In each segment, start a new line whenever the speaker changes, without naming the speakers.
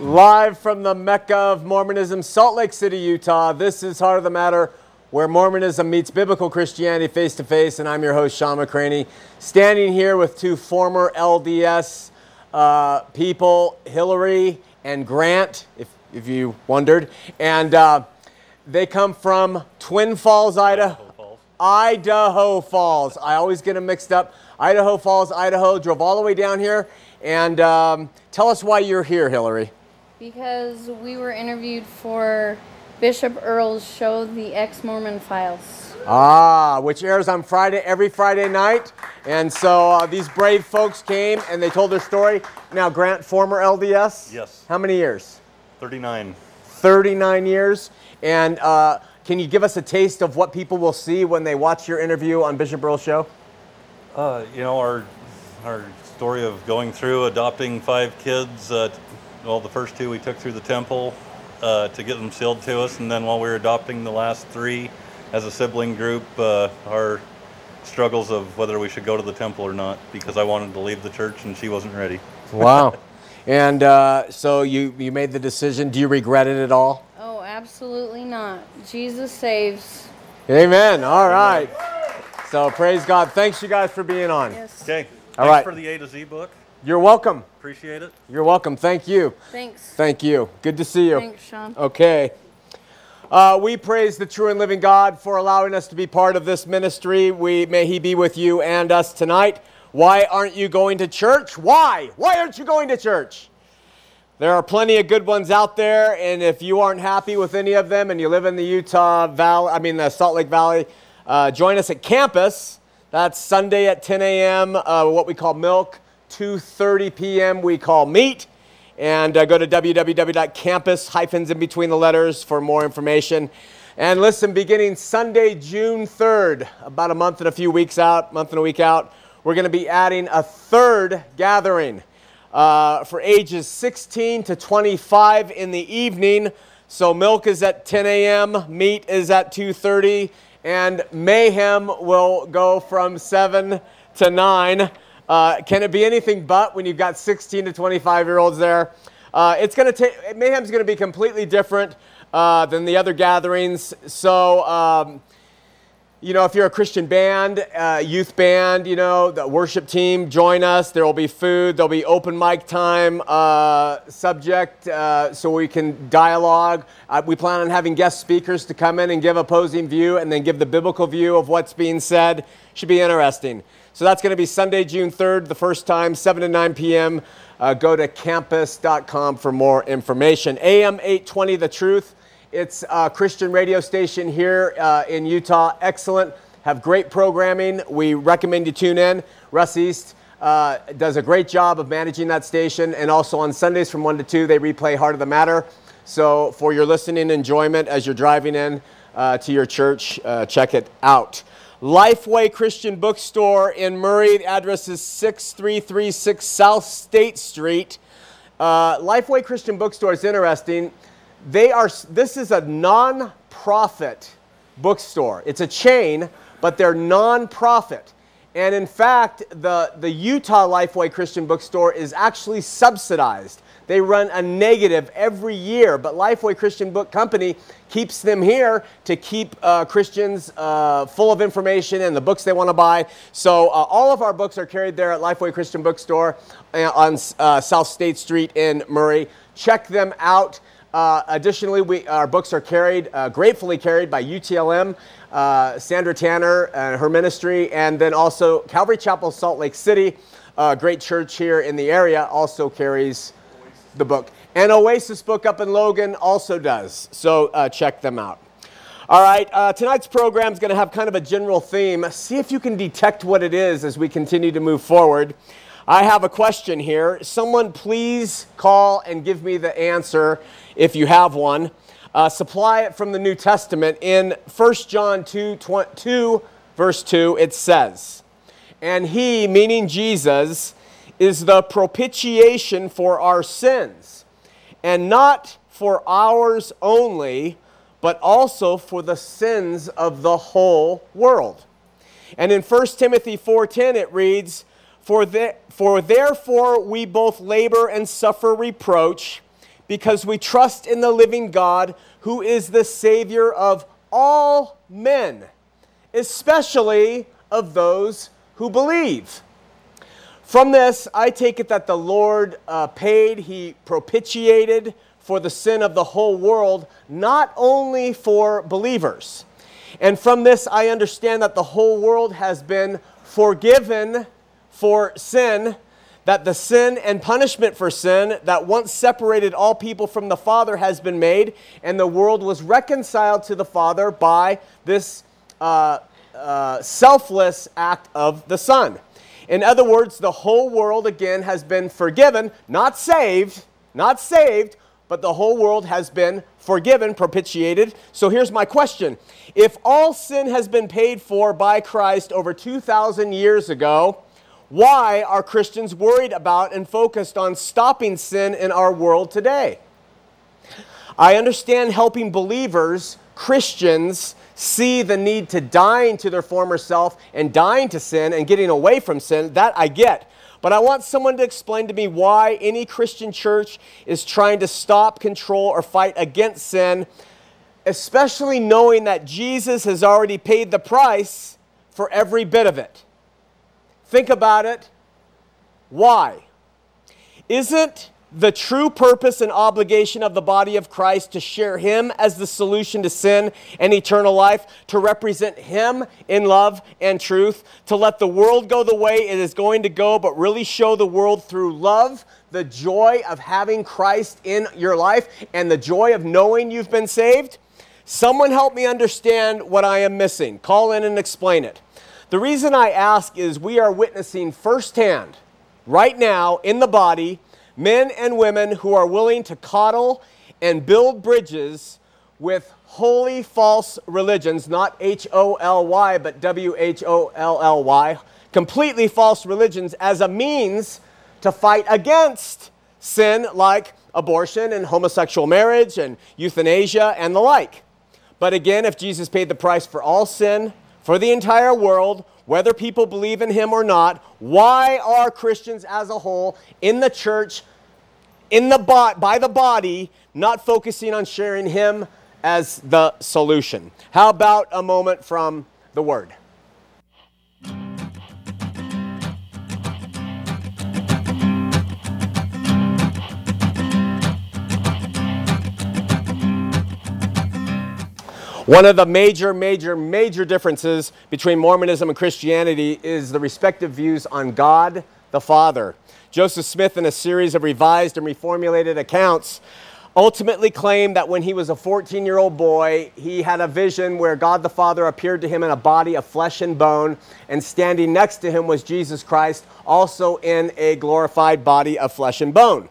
Live from the Mecca of Mormonism, Salt Lake City, Utah. This is Heart of the Matter, where Mormonism meets biblical Christianity face to face. And I'm your host, Shawn McCraney, standing here with two former LDS uh, people, Hillary and Grant, if, if you wondered. And uh, they come from Twin Falls, Idaho. Idaho Falls. I always get them mixed up. Idaho Falls, Idaho. Drove all the way down here. And um, tell us why you're here, Hillary.
Because we were interviewed for Bishop Earl's show, The Ex Mormon Files.
Ah, which airs on Friday, every Friday night. And so uh, these brave folks came and they told their story. Now, Grant, former LDS?
Yes.
How many years?
39.
39 years. And uh, can you give us a taste of what people will see when they watch your interview on Bishop Earl's show?
Uh, you know, our, our story of going through adopting five kids. Uh, well, the first two we took through the temple uh, to get them sealed to us, and then while we were adopting the last three as a sibling group, uh, our struggles of whether we should go to the temple or not because I wanted to leave the church and she wasn't ready.
Wow. and uh, so you, you made the decision. Do you regret it at all?
Oh, absolutely not. Jesus saves.
Amen. All right. So praise God. Thanks you guys for being on.
Yes.
Okay.
All
Thanks
right.
for the A to Z book.
You're welcome.
Appreciate it.
You're welcome. Thank you.
Thanks.
Thank you. Good to see you.
Thanks, Shawn.
Okay. Uh, we praise the true and living God for allowing us to be part of this ministry. We may He be with you and us tonight. Why aren't you going to church? Why? Why aren't you going to church? There are plenty of good ones out there, and if you aren't happy with any of them, and you live in the Utah Valley, I mean the Salt Lake Valley, uh, join us at campus. That's Sunday at 10 a.m. Uh, what we call milk. 2:30 p.m. we call meet and uh, go to www.campus hyphens in between the letters for more information. And listen, beginning Sunday, June 3rd, about a month and a few weeks out, month and a week out, we're going to be adding a third gathering uh, for ages 16 to 25 in the evening. So milk is at 10 a.m., meat is at 2:30, and mayhem will go from 7 to 9. Uh, can it be anything but when you've got 16 to 25 year olds there? Uh, it's going to take, Mayhem's going to be completely different uh, than the other gatherings. So, um, you know, if you're a Christian band, uh, youth band, you know, the worship team, join us. There will be food, there'll be open mic time uh, subject uh, so we can dialogue. We plan on having guest speakers to come in and give opposing view and then give the biblical view of what's being said. Should be interesting. So that's going to be Sunday, June 3rd, the first time, 7 to 9 p.m. Uh, go to campus.com for more information. AM 820 The Truth. It's a Christian radio station here uh, in Utah. Excellent. Have great programming. We recommend you tune in. Russ East uh, does a great job of managing that station. And also on Sundays from 1 to 2, they replay Heart of the Matter. So for your listening enjoyment as you're driving in uh, to your church, uh, check it out. Lifeway Christian Bookstore in Murray. The address is 6336 South State Street. Uh, Lifeway Christian Bookstore is interesting. They are. This is a non-profit bookstore. It's a chain, but they're non-profit. And in fact, the, the Utah Lifeway Christian Bookstore is actually subsidized. They run a negative every year, but Lifeway Christian Book Company keeps them here to keep uh, Christians uh, full of information and the books they want to buy. So uh, all of our books are carried there at Lifeway Christian Bookstore uh, on uh, South State Street in Murray. Check them out. Uh, additionally, we, our books are carried, gratefully carried by UTLM, Sandra Tanner and her ministry, and then also Calvary Chapel, Salt Lake City, a great church here in the area, also carries the book. And Oasis book up in Logan also does. So uh, check them out. All right, uh, tonight's program is going to have kind of a general theme. See if you can detect what it is as we continue to move forward. I have a question here. Someone please call and give me the answer if you have one. Uh, supply it from the New Testament. In 1 John 2, 2, verse 2, it says, And he, meaning Jesus, is the propitiation for our sins, and not for ours only, but also for the sins of the whole world. And in 1 Timothy 4:10 it reads, for, the, for therefore we both labor and suffer reproach because we trust in the living God who is the Savior of all men, especially of those who believe. From this, I take it that the Lord uh, paid, He propitiated for the sin of the whole world, not only for believers. And from this, I understand that the whole world has been forgiven for sin, that the sin and punishment for sin that once separated all people from the Father has been made, and the world was reconciled to the Father by this uh, uh, selfless act of the Son. In other words, the whole world again has been forgiven, not saved, not saved, but the whole world has been forgiven, propitiated. So here's my question If all sin has been paid for by Christ over 2,000 years ago, why are Christians worried about and focused on stopping sin in our world today? I understand helping believers, Christians, see the need to dying to their former self and dying to sin and getting away from sin. That I get. But I want someone to explain to me why any Christian church is trying to stop, control, or fight against sin, especially knowing that Jesus has already paid the price for every bit of it. Think about it. Why? Isn't the true purpose and obligation of the body of Christ to share Him as the solution to sin and eternal life, to represent Him in love and truth, to let the world go the way it is going to go, but really show the world through love the joy of having Christ in your life and the joy of knowing you've been saved? Someone help me understand what I am missing. Call in and explain it. The reason I ask is we are witnessing firsthand, right now, in the body, men and women who are willing to coddle and build bridges with holy false religions, not H O L Y, but W H O L L Y, completely false religions as a means to fight against sin like abortion and homosexual marriage and euthanasia and the like. But again, if Jesus paid the price for all sin, for the entire world, whether people believe in him or not, why are Christians as a whole in the church in the bo- by the body, not focusing on sharing Him as the solution. How about a moment from the Word? One of the major, major, major differences between Mormonism and Christianity is the respective views on God the Father. Joseph Smith, in a series of revised and reformulated accounts, ultimately claimed that when he was a 14 year old boy, he had a vision where God the Father appeared to him in a body of flesh and bone, and standing next to him was Jesus Christ, also in a glorified body of flesh and bone.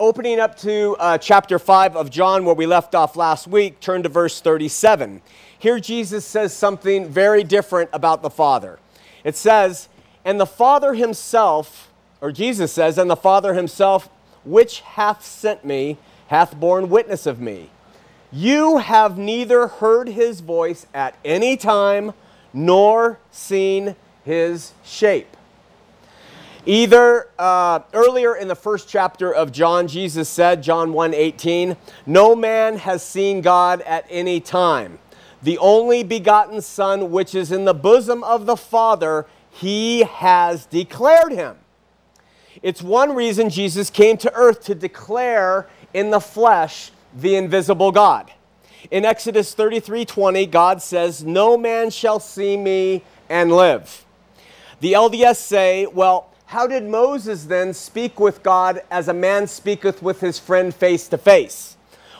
Opening up to uh, chapter 5 of John, where we left off last week, turn to verse 37. Here, Jesus says something very different about the Father. It says, And the Father himself or Jesus says, And the Father himself, which hath sent me, hath borne witness of me. You have neither heard his voice at any time nor seen his shape. Either uh, earlier in the first chapter of John, Jesus said, John 1 18, No man has seen God at any time. The only begotten Son, which is in the bosom of the Father, he has declared him. It's one reason Jesus came to earth to declare in the flesh the invisible God. In Exodus 33:20, God says, "No man shall see me and live." The LDS say, well, how did Moses then speak with God as a man speaketh with his friend face to face?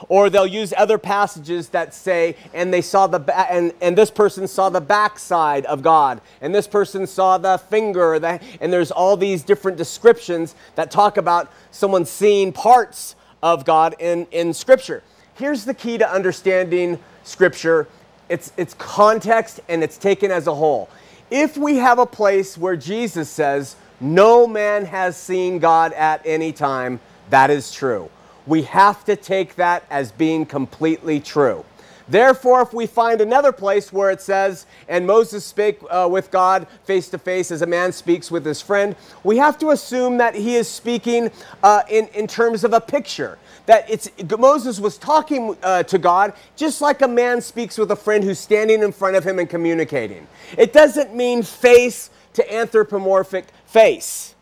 Or they'll use other passages that say, and they saw the ba- and, and this person saw the backside of God, and this person saw the finger, the, and there's all these different descriptions that talk about someone seeing parts of God in, in Scripture. Here's the key to understanding Scripture it's, it's context and it's taken as a whole. If we have a place where Jesus says, No man has seen God at any time, that is true we have to take that as being completely true. Therefore, if we find another place where it says, and Moses spake uh, with God face to face as a man speaks with his friend, we have to assume that he is speaking uh, in, in terms of a picture. That it's, Moses was talking uh, to God just like a man speaks with a friend who's standing in front of him and communicating. It doesn't mean face to anthropomorphic face.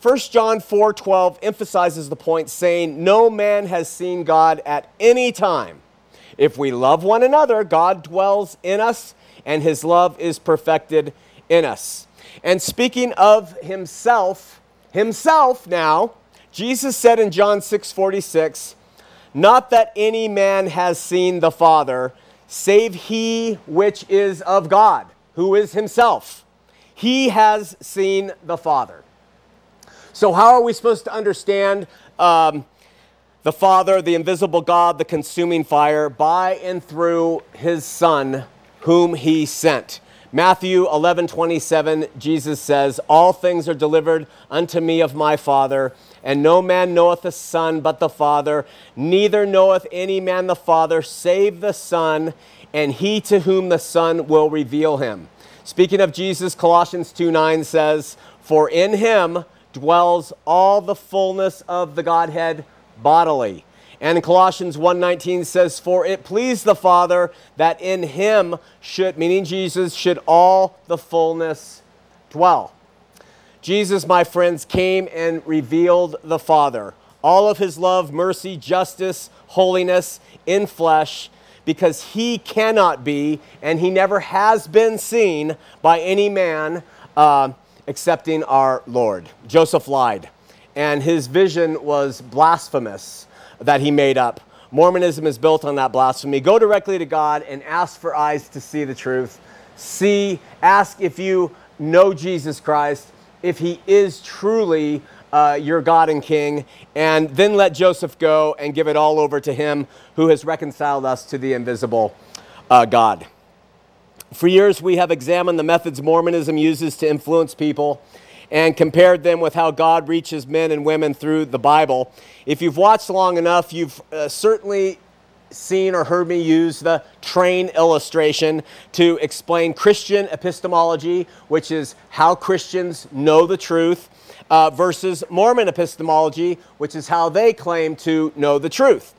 1 John 4:12 emphasizes the point saying no man has seen God at any time. If we love one another, God dwells in us and his love is perfected in us. And speaking of himself, himself now, Jesus said in John 6:46, "Not that any man has seen the Father, save he which is of God, who is himself. He has seen the Father." So, how are we supposed to understand um, the Father, the invisible God, the consuming fire, by and through his Son, whom he sent? Matthew 11 27, Jesus says, All things are delivered unto me of my Father, and no man knoweth the Son but the Father, neither knoweth any man the Father save the Son, and he to whom the Son will reveal him. Speaking of Jesus, Colossians 2 9 says, For in him, dwells all the fullness of the Godhead bodily. And Colossians 1:19 says, "For it pleased the Father that in him should, meaning Jesus, should all the fullness dwell." Jesus, my friends, came and revealed the Father, all of his love, mercy, justice, holiness in flesh, because he cannot be, and he never has been seen by any man. Uh, accepting our Lord. Joseph lied, and his vision was blasphemous that he made up. Mormonism is built on that blasphemy. Go directly to God and ask for eyes to see the truth. See, ask if you know Jesus Christ, if he is truly uh, your God and King, and then let Joseph go and give it all over to him who has reconciled us to the invisible uh, God. For years, we have examined the methods Mormonism uses to influence people and compared them with how God reaches men and women through the Bible. If you've watched long enough, you've uh, certainly seen or heard me use the train illustration to explain Christian epistemology, which is how Christians know the truth, uh, versus Mormon epistemology, which is how they claim to know the truth.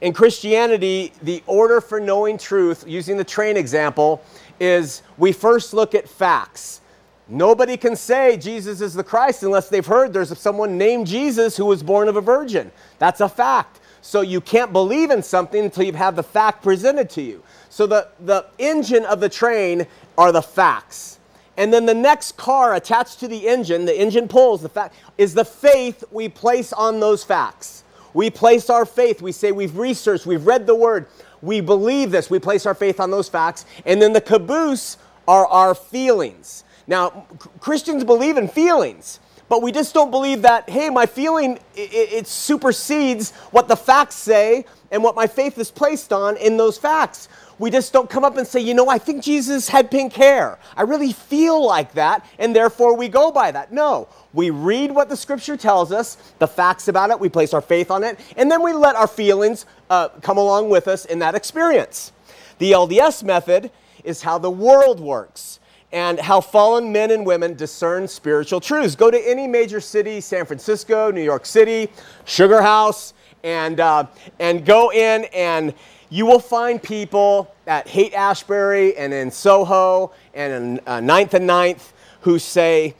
In Christianity, the order for knowing truth, using the train example, is we first look at facts. Nobody can say Jesus is the Christ unless they've heard there's someone named Jesus who was born of a virgin. That's a fact. So you can't believe in something until you've had the fact presented to you. So the, the engine of the train are the facts. And then the next car attached to the engine, the engine pulls, the fact is the faith we place on those facts. We place our faith. We say we've researched, we've read the word, we believe this. We place our faith on those facts. And then the caboose are our feelings. Now, Christians believe in feelings, but we just don't believe that, hey, my feeling, it, it supersedes what the facts say and what my faith is placed on in those facts. We just don't come up and say, you know, I think Jesus had pink hair. I really feel like that, and therefore we go by that. No, we read what the scripture tells us, the facts about it, we place our faith on it, and then we let our feelings uh, come along with us in that experience. The LDS method is how the world works and how fallen men and women discern spiritual truths. Go to any major city, San Francisco, New York City, Sugar House, and, uh, and go in and you will find people at Haight Ashbury and in Soho and in uh, 9th and Ninth who say,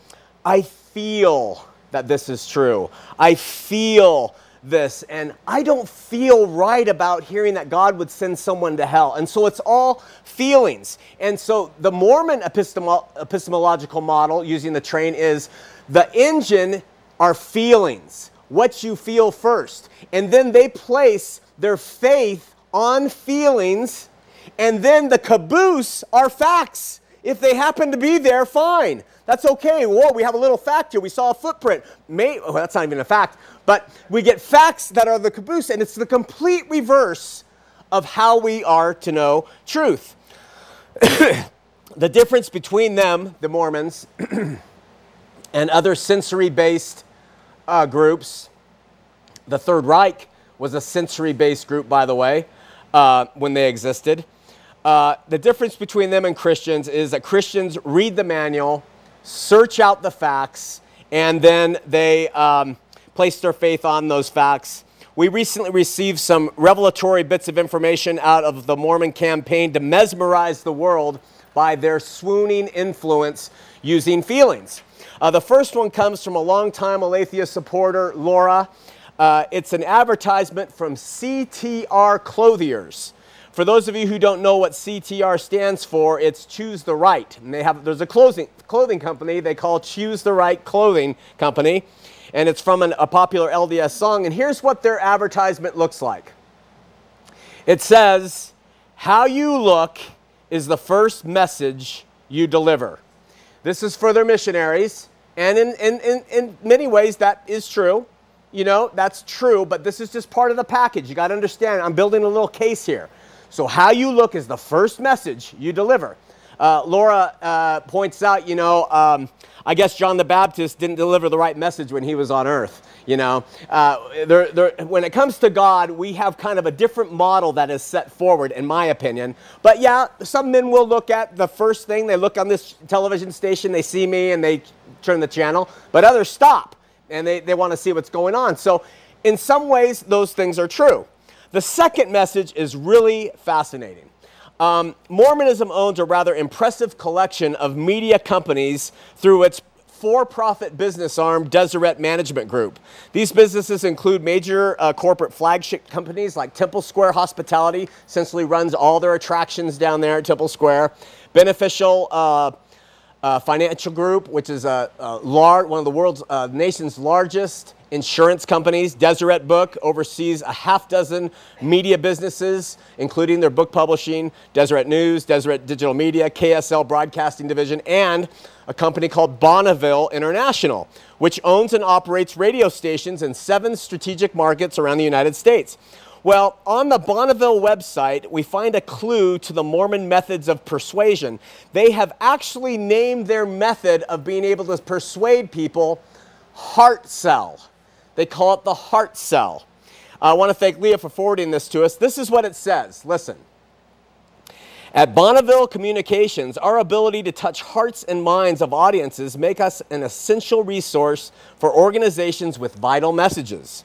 I feel that this is true. I feel this, and I don't feel right about hearing that God would send someone to hell. And so it's all feelings. And so the Mormon epistemolo- epistemological model using the train is the engine are feelings, what you feel first. And then they place their faith on feelings, and then the caboose are facts. If they happen to be there, fine. That's okay. Whoa, we have a little fact here. We saw a footprint. May, oh, that's not even a fact. But we get facts that are the caboose, and it's the complete reverse of how we are to know truth. the difference between them, the Mormons, and other sensory based uh, groups, the Third Reich was a sensory based group, by the way. Uh, when they existed. Uh, the difference between them and Christians is that Christians read the manual, search out the facts, and then they um, place their faith on those facts. We recently received some revelatory bits of information out of the Mormon campaign to mesmerize the world by their swooning influence using feelings. Uh, the first one comes from a longtime Aletheia supporter, Laura. Uh, it's an advertisement from CTR Clothiers. For those of you who don't know what CTR stands for, it's Choose the Right. And they have there's a clothing clothing company they call Choose the Right Clothing Company, and it's from an, a popular LDS song. And here's what their advertisement looks like. It says, "How you look is the first message you deliver." This is for their missionaries, and in, in, in, in many ways that is true. You know, that's true, but this is just part of the package. You got to understand, I'm building a little case here. So, how you look is the first message you deliver. Uh, Laura uh, points out, you know, um, I guess John the Baptist didn't deliver the right message when he was on earth. You know, uh, there, there, when it comes to God, we have kind of a different model that is set forward, in my opinion. But yeah, some men will look at the first thing they look on this television station, they see me, and they turn the channel. But others stop and they, they want to see what's going on. So, in some ways, those things are true. The second message is really fascinating. Um, Mormonism owns a rather impressive collection of media companies through its for profit business arm, Deseret Management Group. These businesses include major uh, corporate flagship companies like Temple Square Hospitality, essentially runs all their attractions down there at Temple Square. Beneficial uh, uh, Financial Group, which is a, a large, one of the world's uh, nation's largest insurance companies. Deseret Book oversees a half dozen media businesses, including their book publishing, Deseret News, Deseret Digital Media, KSL Broadcasting Division, and a company called Bonneville International, which owns and operates radio stations in seven strategic markets around the United States. Well, on the Bonneville website, we find a clue to the Mormon methods of persuasion. They have actually named their method of being able to persuade people heart sell. They call it the heart sell. I want to thank Leah for forwarding this to us. This is what it says. Listen. At Bonneville Communications, our ability to touch hearts and minds of audiences make us an essential resource for organizations with vital messages.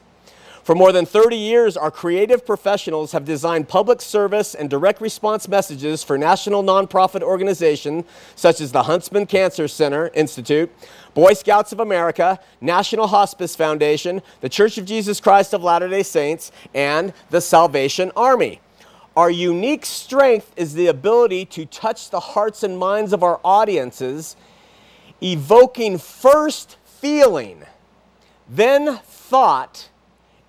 For more than 30 years, our creative professionals have designed public service and direct response messages for national nonprofit organizations such as the Huntsman Cancer Center Institute, Boy Scouts of America, National Hospice Foundation, the Church of Jesus Christ of Latter day Saints, and the Salvation Army. Our unique strength is the ability to touch the hearts and minds of our audiences, evoking first feeling, then thought,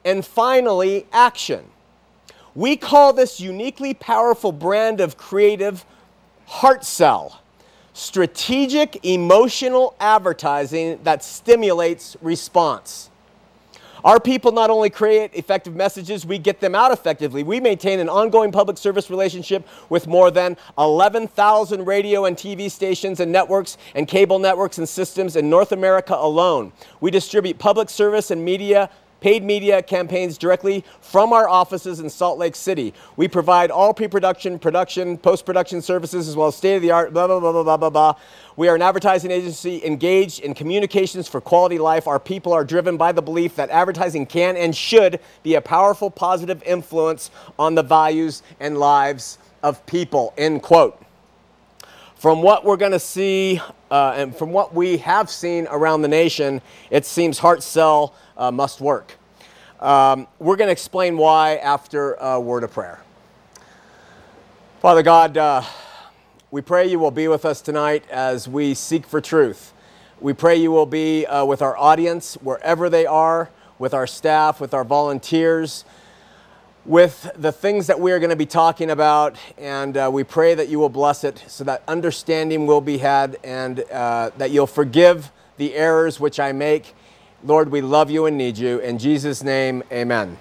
and finally, action. We call this uniquely powerful brand of creative heart sell strategic emotional advertising that stimulates response. Our people not only create effective messages, we get them out effectively. We maintain an ongoing public service relationship with more than 11,000 radio and TV stations and networks and cable networks and systems in North America alone. We distribute public service and media paid media campaigns directly from our offices in Salt Lake City. We provide all pre-production, production, post-production services as well as state-of-the-art blah, blah, blah, blah, blah, blah, blah. We are an advertising agency engaged in communications for quality life. Our people are driven by the belief that advertising can and should be a powerful positive influence on the values and lives of people, end quote. From what we're going to see uh, and from what we have seen around the nation, it seems Heart Sell uh, must work. Um, we're going to explain why after a word of prayer. Father God, uh, we pray you will be with us tonight as we seek for truth. We pray you will be uh, with our audience wherever they are, with our staff, with our volunteers, with the things that we are going to be talking about, and uh, we pray that you will bless it so that understanding will be had and uh, that you'll forgive the errors which I make Lord, we love you and need you. In Jesus' name, amen.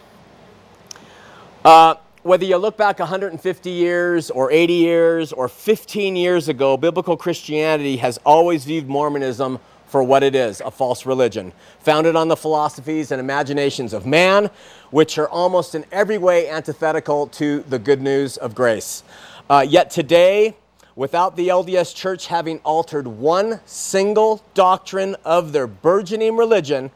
Uh, whether you look back 150 years or 80 years or 15 years ago, biblical Christianity has always viewed Mormonism for what it is a false religion, founded on the philosophies and imaginations of man, which are almost in every way antithetical to the good news of grace. Uh, yet today, without the LDS Church having altered one single doctrine of their burgeoning religion,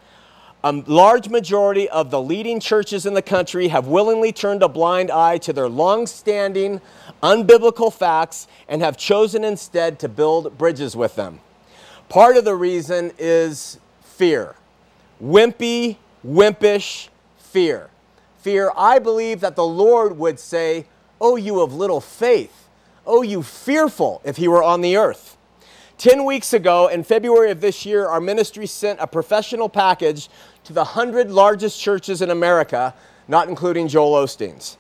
a large majority of the leading churches in the country have willingly turned a blind eye to their long standing, unbiblical facts and have chosen instead to build bridges with them. Part of the reason is fear wimpy, wimpish fear. Fear, I believe that the Lord would say, Oh, you of little faith. Oh, you fearful, if he were on the earth. Ten weeks ago, in February of this year, our ministry sent a professional package to the 100 largest churches in America, not including Joel Osteen's.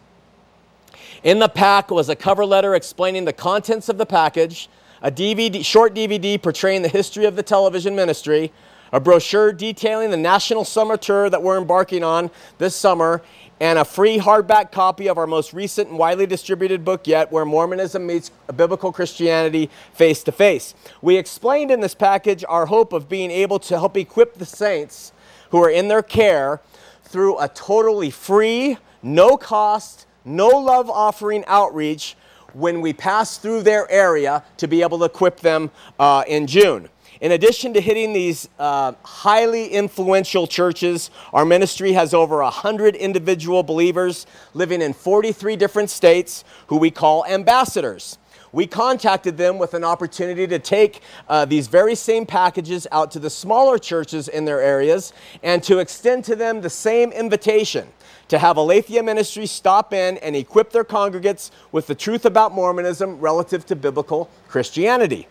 In the pack was a cover letter explaining the contents of the package, a DVD, short DVD portraying the history of the television ministry, a brochure detailing the national summer tour that we're embarking on this summer, and a free hardback copy of our most recent and widely distributed book yet, Where Mormonism Meets Biblical Christianity Face to Face. We explained in this package our hope of being able to help equip the saints who are in their care through a totally free, no cost, no love offering outreach when we pass through their area to be able to equip them uh, in June. In addition to hitting these uh, highly influential churches, our ministry has over 100 individual believers living in 43 different states who we call ambassadors. We contacted them with an opportunity to take uh, these very same packages out to the smaller churches in their areas and to extend to them the same invitation to have Aletheia Ministry stop in and equip their congregates with the truth about Mormonism relative to biblical Christianity.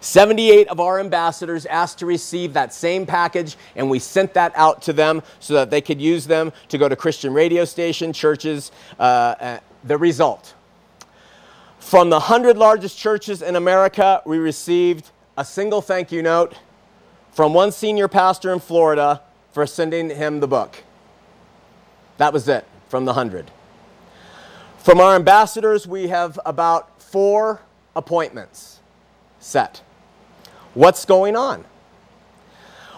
78 of our ambassadors asked to receive that same package, and we sent that out to them so that they could use them to go to Christian radio station, churches. Uh, uh, the result from the 100 largest churches in America, we received a single thank you note from one senior pastor in Florida for sending him the book. That was it from the 100. From our ambassadors, we have about four appointments set. What's going on?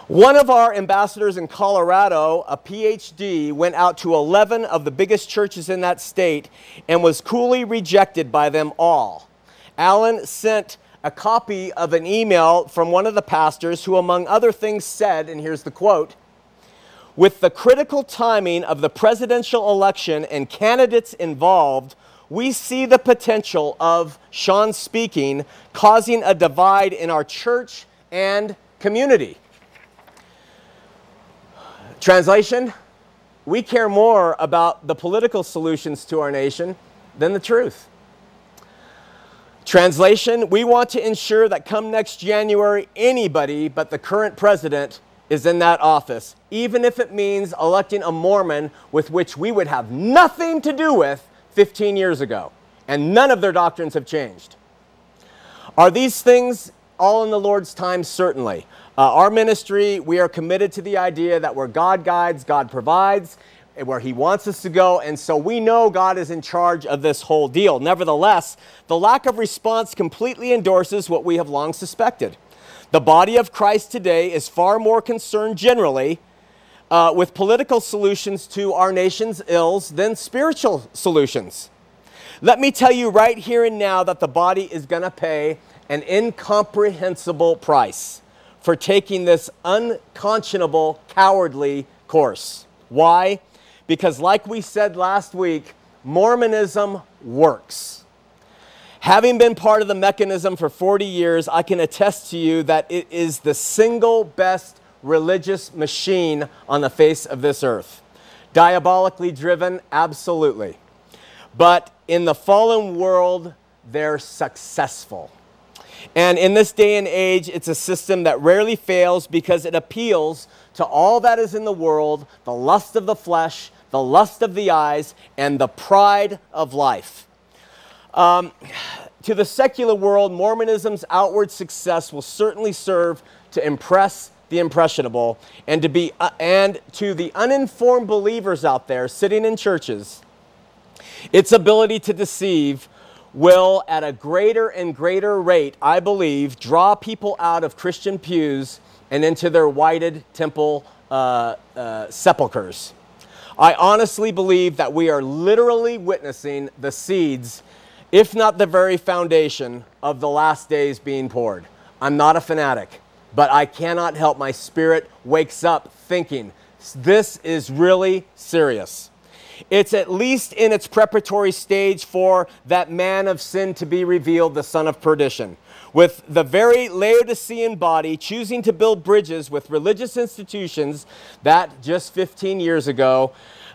One of our ambassadors in Colorado, a PhD, went out to 11 of the biggest churches in that state and was coolly rejected by them all. Alan sent a copy of an email from one of the pastors who, among other things, said, and here's the quote With the critical timing of the presidential election and candidates involved, we see the potential of, Shawn speaking, causing a divide in our church and community. Translation We care more about the political solutions to our nation than the truth. Translation We want to ensure that come next January, anybody but the current president is in that office, even if it means electing a Mormon with which we would have nothing to do with 15 years ago. And none of their doctrines have changed. Are these things all in the Lord's time? Certainly. Uh, our ministry, we are committed to the idea that where God guides, God provides, where He wants us to go, and so we know God is in charge of this whole deal. Nevertheless, the lack of response completely endorses what we have long suspected. The body of Christ today is far more concerned generally uh, with political solutions to our nation's ills than spiritual solutions. Let me tell you right here and now that the body is going to pay an incomprehensible price for taking this unconscionable, cowardly course. Why? Because, like we said last week, Mormonism works. Having been part of the mechanism for 40 years, I can attest to you that it is the single best religious machine on the face of this earth. Diabolically driven, absolutely. But in the fallen world, they're successful. And in this day and age, it's a system that rarely fails because it appeals to all that is in the world the lust of the flesh, the lust of the eyes, and the pride of life. Um, to the secular world, Mormonism's outward success will certainly serve to impress the impressionable and to be uh, and to the uninformed believers out there sitting in churches its ability to deceive will, at a greater and greater rate, I believe, draw people out of Christian pews and into their whited temple uh, uh, sepulchres. I honestly believe that we are literally witnessing the seeds, if not the very foundation, of the last days being poured. I'm not a fanatic, but I cannot help my spirit wakes up thinking this is really serious. It's at least in its preparatory stage for that man of sin to be revealed, the son of perdition. With the very Laodicean body choosing to build bridges with religious institutions that just 15 years ago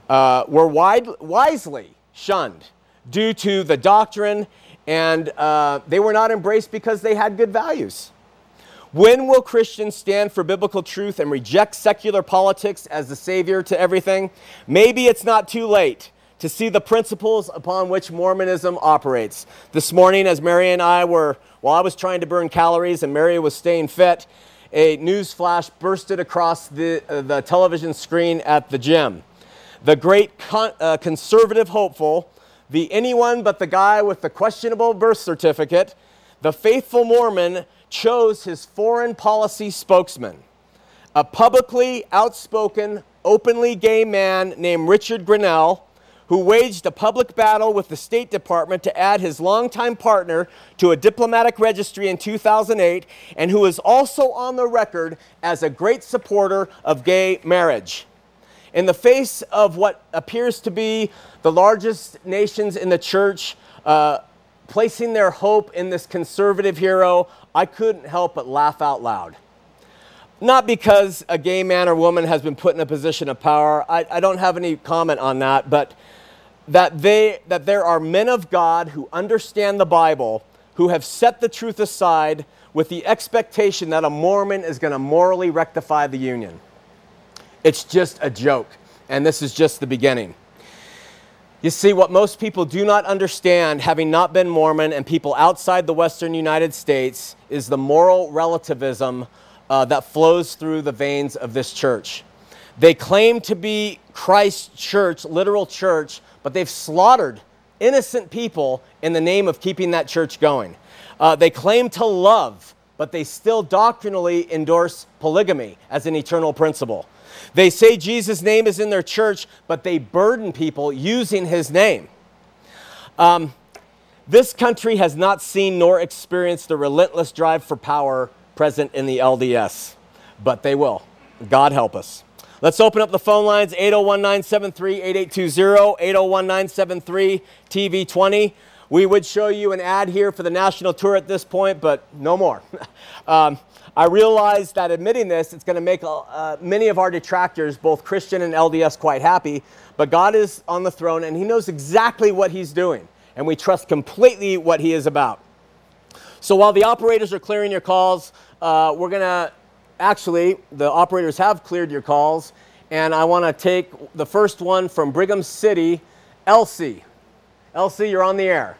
uh, were wide, wisely shunned due to the doctrine, and uh, they were not embraced because they had good values. When will Christians stand for biblical truth and reject secular politics as the savior to everything? Maybe it's not too late to see the principles upon which Mormonism operates. This morning, as Mary and I were, while I was trying to burn calories and Mary was staying fit, a news flash bursted across the, uh, the television screen at the gym. The great con- uh, conservative hopeful, the anyone but the guy with the questionable birth certificate, the faithful Mormon chose his foreign policy spokesman, a publicly outspoken, openly gay man named Richard Grenell, who waged a public battle with the State Department to add his longtime partner to a diplomatic registry in 2008, and who is also on the record as a great supporter of gay marriage. In the face of what appears to be the largest nations in the church uh, placing their hope in this conservative hero, I couldn't help but laugh out loud. Not because a gay man or woman has been put in a position of power, I, I don't have any comment on that, but that, they, that there are men of God who understand the Bible, who have set the truth aside with the expectation that a Mormon is going to morally rectify the union. It's just a joke, and this is just the beginning. You see, what most people do not understand, having not been Mormon and people outside the Western United States, is the moral relativism uh, that flows through the veins of this church. They claim to be Christ's church, literal church, but they've slaughtered innocent people in the name of keeping that church going. Uh, they claim to love, but they still doctrinally endorse polygamy as an eternal principle. They say Jesus' name is in their church, but they burden people using his name. Um, this country has not seen nor experienced the relentless drive for power present in the LDS, but they will. God help us. Let's open up the phone lines 801 973 8820, 801 973 TV20. We would show you an ad here for the national tour at this point, but no more. um, I realize that admitting this, it's going to make uh, many of our detractors, both Christian and LDS, quite happy. But God is on the throne and He knows exactly what He's doing. And we trust completely what He is about. So while the operators are clearing your calls, uh, we're going to actually, the operators have cleared your calls. And I want to take the first one from Brigham City, Elsie. Elsie, you're on the air.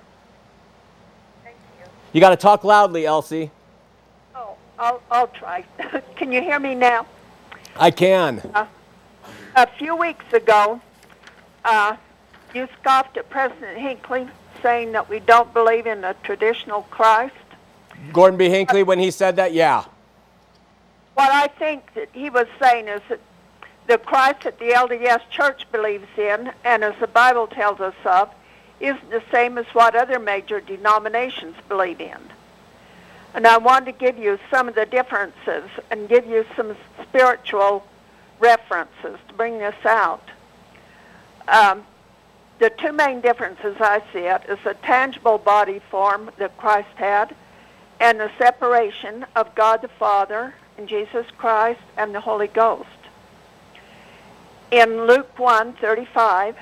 Thank you.
You got to talk loudly, Elsie.
I'll, I'll try. Can you hear me now?
I can.
Uh, a few weeks ago, uh, you scoffed at President Hinckley saying that we don't believe in a traditional Christ.
Gordon B. Hinckley, when he said that, yeah.
What I think that he was saying is that the Christ that the LDS Church believes in, and as the Bible tells us of, isn't the same as what other major denominations believe in. And I want to give you some of the differences and give you some spiritual references to bring this out. Um, the two main differences I see it is the tangible body form that Christ had and the separation of God the Father and Jesus Christ and the Holy Ghost. In Luke 1:35,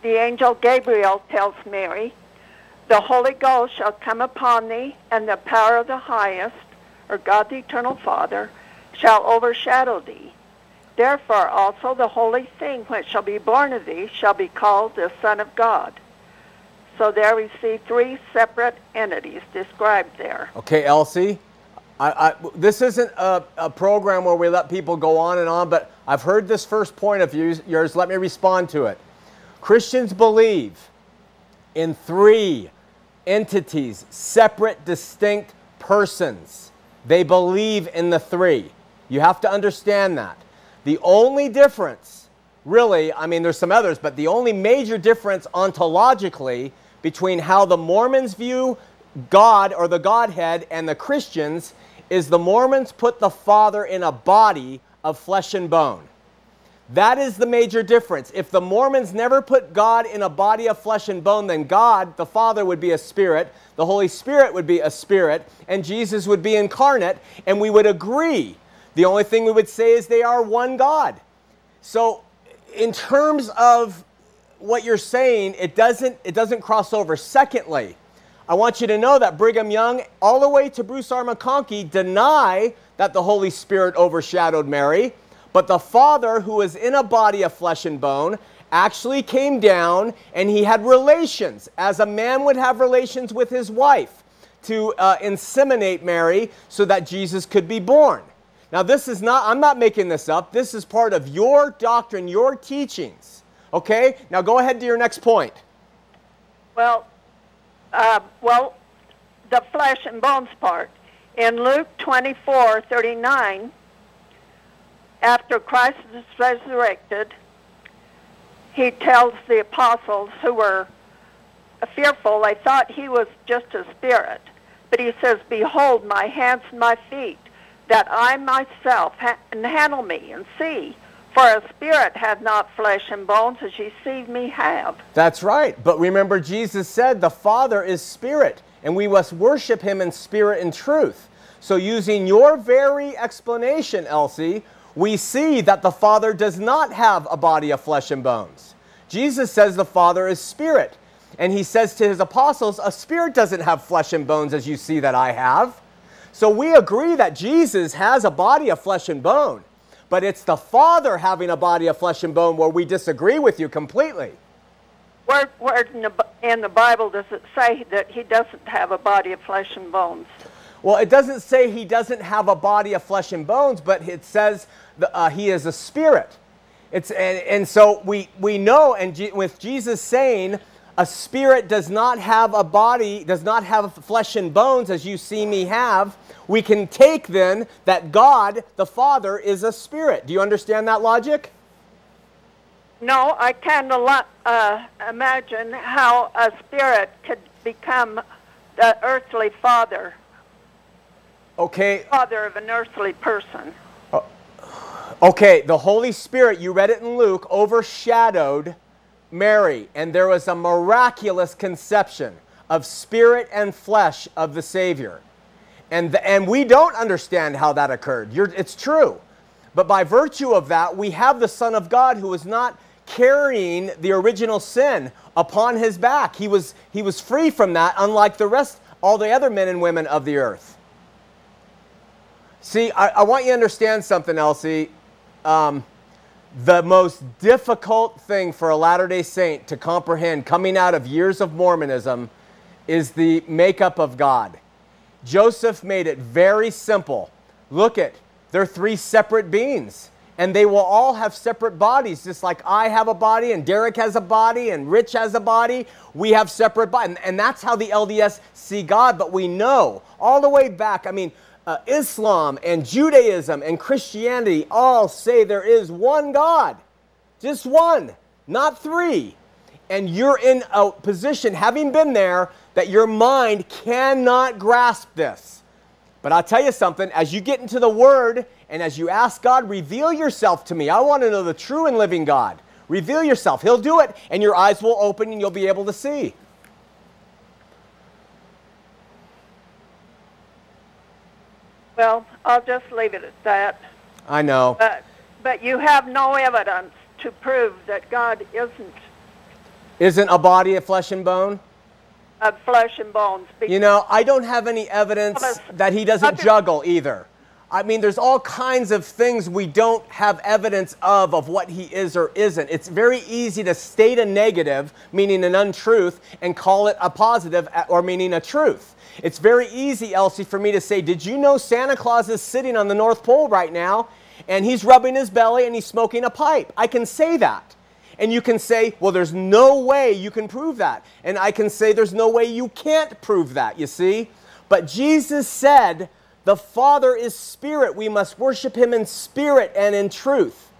the angel Gabriel tells Mary, the Holy Ghost shall come upon thee, and the power of the highest, or God the eternal Father, shall overshadow thee. Therefore also the holy thing which shall be born of thee shall be called the Son of God. So there we see three separate entities described there.
Okay, Elsie. I, I, this isn't a, a, program where we let people go on and on, but I've heard this first point of yours. Let me respond to it. Christians believe in three entities, separate, distinct persons. They believe in the three. You have to understand that. The only difference, really, I mean, there's some others, but the only major difference ontologically between how the Mormons view God or the Godhead and the Christians is the Mormons put the Father in a body of flesh and bone. That is the major difference. If the Mormons never put God in a body of flesh and bone, then God, the Father, would be a spirit, the Holy Spirit would be a spirit, and Jesus would be incarnate, and we would agree. The only thing we would say is they are one God. So, in terms of what you're saying, it doesn't, it doesn't cross over. Secondly, I want you to know that Brigham Young, all the way to Bruce R. McConkie, deny that the Holy Spirit overshadowed Mary. But the Father, who was in a body of flesh and bone, actually came down and he had relations, as a man would have relations with his wife, to uh, inseminate Mary so that Jesus could be born. Now, this is not, I'm not making this up. This is part of your doctrine, your teachings. Okay? Now, go ahead to your next point.
Well, uh, well, the flesh and bones part. In Luke 24, 39, after Christ is resurrected, he tells the apostles who were fearful, they thought he was just a spirit. But he says, Behold my hands and my feet, that I myself ha- and handle me and see. For a spirit hath not flesh and bones as ye see me have.
That's right. But remember, Jesus said the Father is spirit, and we must worship him in spirit and truth. So, using your very explanation, Elsie, we see that the Father does not have a body of flesh and bones. Jesus says the Father is spirit. And he says to his apostles, A spirit doesn't have flesh and bones as you see that I have. So we agree that Jesus has a body of flesh and bone. But it's the Father having a body of flesh and bone where we disagree with you completely.
Where, where in, the, in the Bible does it say that he doesn't have a body of flesh and bones?
Well, it doesn't say he doesn't have a body of flesh and bones, but it says the, uh, he is a spirit. It's, and, and so we, we know, and G- with Jesus saying, a spirit does not have a body, does not have flesh and bones as you see me have, we can take then that God, the Father, is a spirit. Do you understand that logic?
No, I can't uh, imagine how a spirit could become the earthly father.
Okay.
Father of an earthly person.
Uh, okay, the Holy Spirit, you read it in Luke, overshadowed Mary, and there was a miraculous conception of spirit and flesh of the Savior. And, the, and we don't understand how that occurred. You're, it's true. But by virtue of that, we have the Son of God who was not carrying the original sin upon his back. He was, he was free from that, unlike the rest, all the other men and women of the earth. See, I, I want you to understand something, Elsie um, the most difficult thing for a Latter day Saint to comprehend coming out of years of Mormonism is the makeup of God. Joseph made it very simple. Look at, they're three separate beings, and they will all have separate bodies, just like I have a body, and Derek has a body, and Rich has a body. We have separate bodies, and that's how the LDS see God. But we know all the way back. I mean, uh, Islam and Judaism and Christianity all say there is one God, just one, not three. And you're in a position, having been there, that your mind cannot grasp this. But I'll tell you something, as you get into the Word and as you ask God, reveal yourself to me. I want to know the true and living God. Reveal yourself. He'll do it, and your eyes will open and you'll be able to see.
Well, I'll just leave it at that.
I know.
But, but you have no evidence to prove that God isn't.
Isn't a body of flesh and bone?
Of flesh and bones.
You know, I don't have any evidence that he doesn't juggle either. I mean, there's all kinds of things we don't have evidence of, of what he is or isn't. It's very easy to state a negative, meaning an untruth, and call it a positive, or meaning a truth. It's very easy, Elsie, for me to say, Did you know Santa Claus is sitting on the North Pole right now and he's rubbing his belly and he's smoking a pipe? I can say that. And you can say, well, there's no way you can prove that. And I can say, there's no way you can't prove that, you see? But Jesus said, the Father is spirit. We must worship him in spirit and in truth.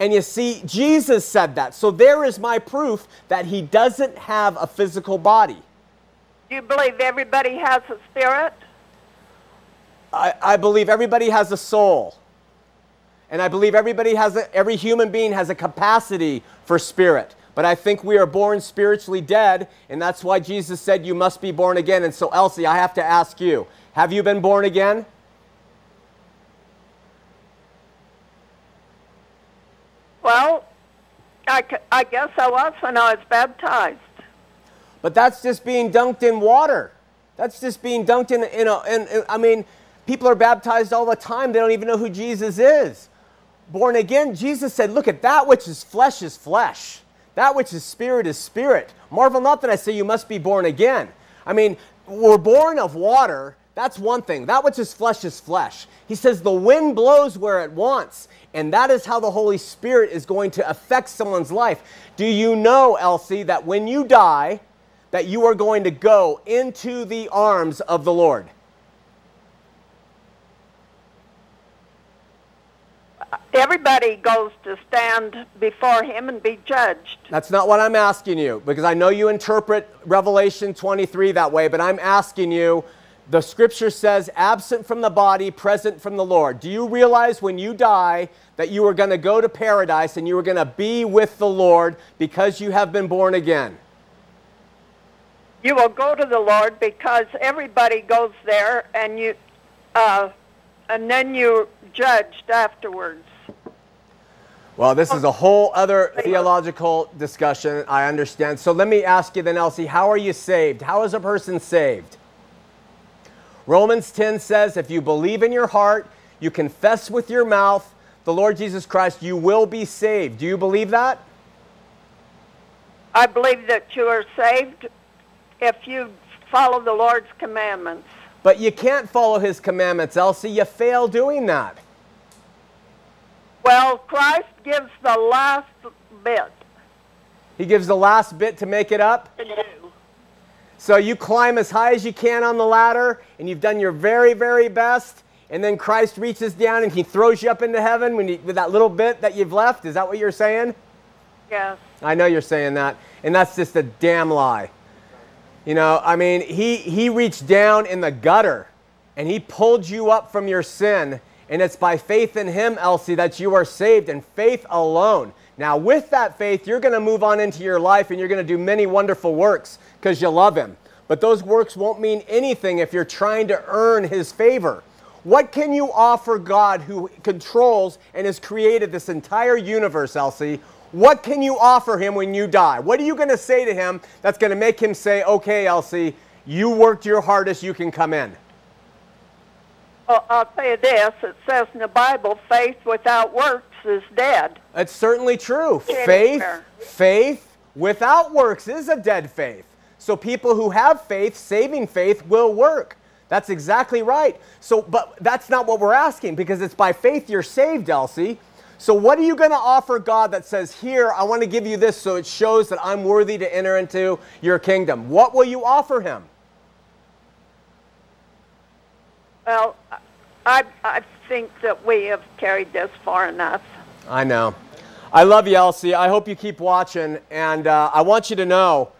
And you see, Jesus said that. So there is my proof that he doesn't have a physical body.
Do you believe everybody has a spirit?
I, I believe everybody has a soul. And I believe everybody has a, every human being has a capacity for spirit. But I think we are born spiritually dead, and that's why Jesus said you must be born again. And so, Elsie, I have to ask you have you been born again?
Well, I, I guess I was when I was baptized.
But that's just being dunked in water. That's just being dunked in, in, a, in, in, I mean, people are baptized all the time. They don't even know who Jesus is. Born again, Jesus said, Look at that which is flesh is flesh. That which is spirit is spirit. Marvel not that I say you must be born again. I mean, we're born of water. That's one thing. That which is flesh is flesh. He says the wind blows where it wants. And that is how the Holy Spirit is going to affect someone's life. Do you know, Elsie, that when you die, that you are going to go into the arms of the Lord.
Everybody goes to stand before him and be judged.
That's not what I'm asking you, because I know you interpret Revelation 23 that way, but I'm asking you the scripture says, absent from the body, present from the Lord. Do you realize when you die that you are going to go to paradise and you are going to be with the Lord because you have been born again?
You will go to the Lord because everybody goes there, and you, uh, and then you're judged afterwards.
Well, this is a whole other theological discussion. I understand. So let me ask you then, Elsie, how are you saved? How is a person saved? Romans 10 says, if you believe in your heart, you confess with your mouth the Lord Jesus Christ, you will be saved. Do you believe that?
I believe that you are saved if you follow the Lord's commandments.
But you can't follow his commandments, Elsie. You fail doing that.
Well, Christ gives the last bit.
He gives the last bit to make it up? So you climb as high as you can on the ladder, and you've done your very, very best, and then Christ reaches down and he throws you up into heaven when you, with that little bit that you've left? Is that what you're saying?
Yes.
I know you're saying that, and that's just a damn lie. You know, I mean, he, he reached down in the gutter and he pulled you up from your sin. And it's by faith in him, Elsie, that you are saved and faith alone. Now, with that faith, you're going to move on into your life and you're going to do many wonderful works because you love him. But those works won't mean anything if you're trying to earn his favor. What can you offer God who controls and has created this entire universe, Elsie? What can you offer him when you die? What are you going to say to him that's going to make him say, okay, Elsie, you worked your hardest, you can come in?
Well, I'll tell you this it says in the Bible, faith without works is dead.
It's certainly true. Faith, faith without works is a dead faith. So people who have faith, saving faith, will work. That's exactly right. So, but that's not what we're asking because it's by faith you're saved, Elsie. So, what are you going to offer God that says, Here, I want to give you this so it shows that I'm worthy to enter into your kingdom? What will you offer him?
Well, I, I think that we have carried this far enough.
I know. I love you, Elsie. I hope you keep watching. And uh, I want you to know